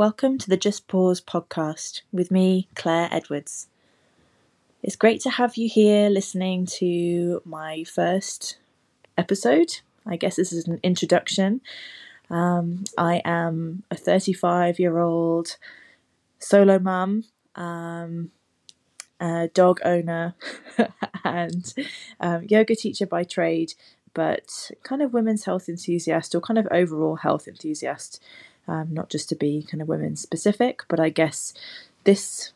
Welcome to the Just Pause podcast with me, Claire Edwards. It's great to have you here listening to my first episode. I guess this is an introduction. Um, I am a 35 year old solo mum, um, dog owner, and um, yoga teacher by trade, but kind of women's health enthusiast or kind of overall health enthusiast um, not just to be kind of women specific, but I guess this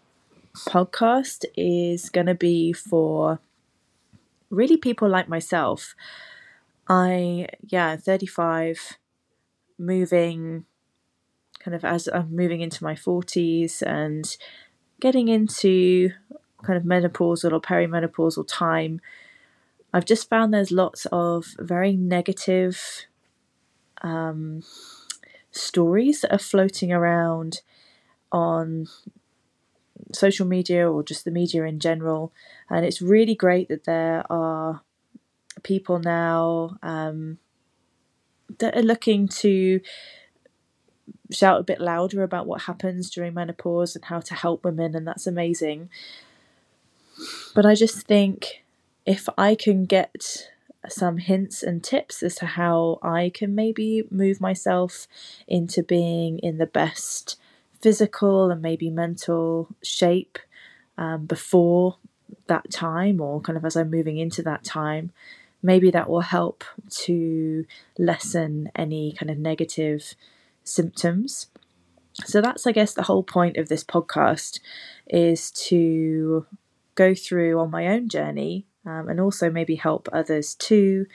podcast is going to be for really people like myself. I, yeah, 35, moving kind of as I'm moving into my 40s and getting into kind of menopausal or perimenopausal time. I've just found there's lots of very negative um, stories that are floating around on social media or just the media in general. And it's really great that there are people now um, that are looking to shout a bit louder about what happens during menopause and how to help women, and that's amazing. But I just think if I can get some hints and tips as to how I can maybe move myself into being in the best physical and maybe mental shape um, before that time, or kind of as I'm moving into that time. Maybe that will help to lessen any kind of negative symptoms. So that's, I guess, the whole point of this podcast is to go through on my own journey um, and also maybe help others too.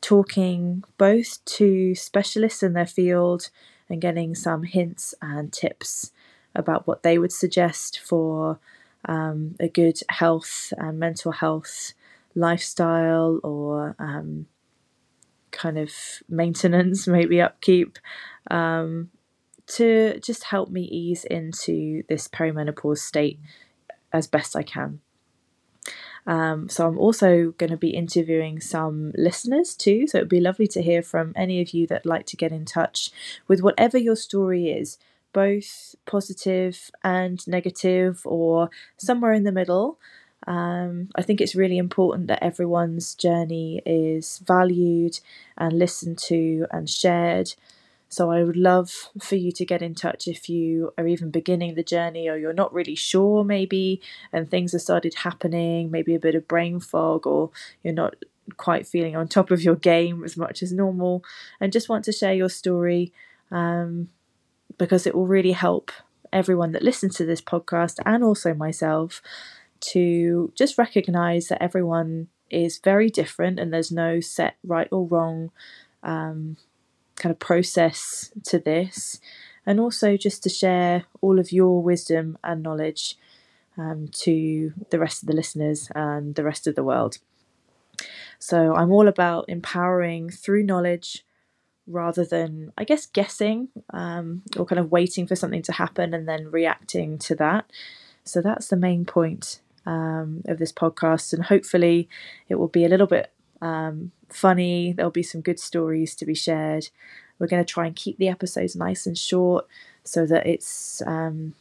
Talking both to specialists in their field and getting some hints and tips about what they would suggest for um, a good health and mental health lifestyle or um, kind of maintenance, maybe upkeep, um, to just help me ease into this perimenopause state as best I can. Um, so I'm also going to be interviewing some listeners too. So it'd be lovely to hear from any of you that like to get in touch with whatever your story is, both positive and negative, or somewhere in the middle. Um, I think it's really important that everyone's journey is valued and listened to and shared. So I would love for you to get in touch if you are even beginning the journey or you're not really sure, maybe, and things have started happening, maybe a bit of brain fog, or you're not quite feeling on top of your game as much as normal, and just want to share your story um, because it will really help everyone that listens to this podcast and also myself to just recognize that everyone is very different and there's no set right or wrong um, kind of process to this, and also just to share all of your wisdom and knowledge um, to the rest of the listeners and the rest of the world. So I'm all about empowering through knowledge rather than, I guess, guessing um, or kind of waiting for something to happen and then reacting to that. So that's the main point um, of this podcast, and hopefully it will be a little bit um, funny. There'll be some good stories to be shared. We're going to try and keep the episodes nice and short so that it's um,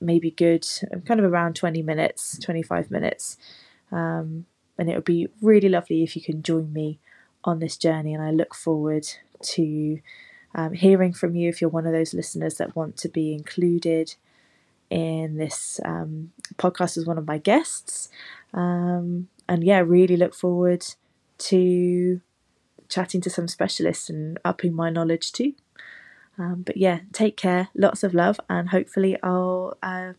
maybe good, kind of around 20 minutes, 25 minutes. Um, and it would be really lovely if you can join me on this journey. And I look forward to um, hearing from you if you're one of those listeners that want to be included in this um, podcast as one of my guests. Um, and yeah, really look forward to chatting to some specialists and upping my knowledge too. Um, but yeah, take care, lots of love, and hopefully I'll uh,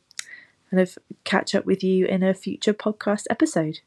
kind of catch up with you in a future podcast episode.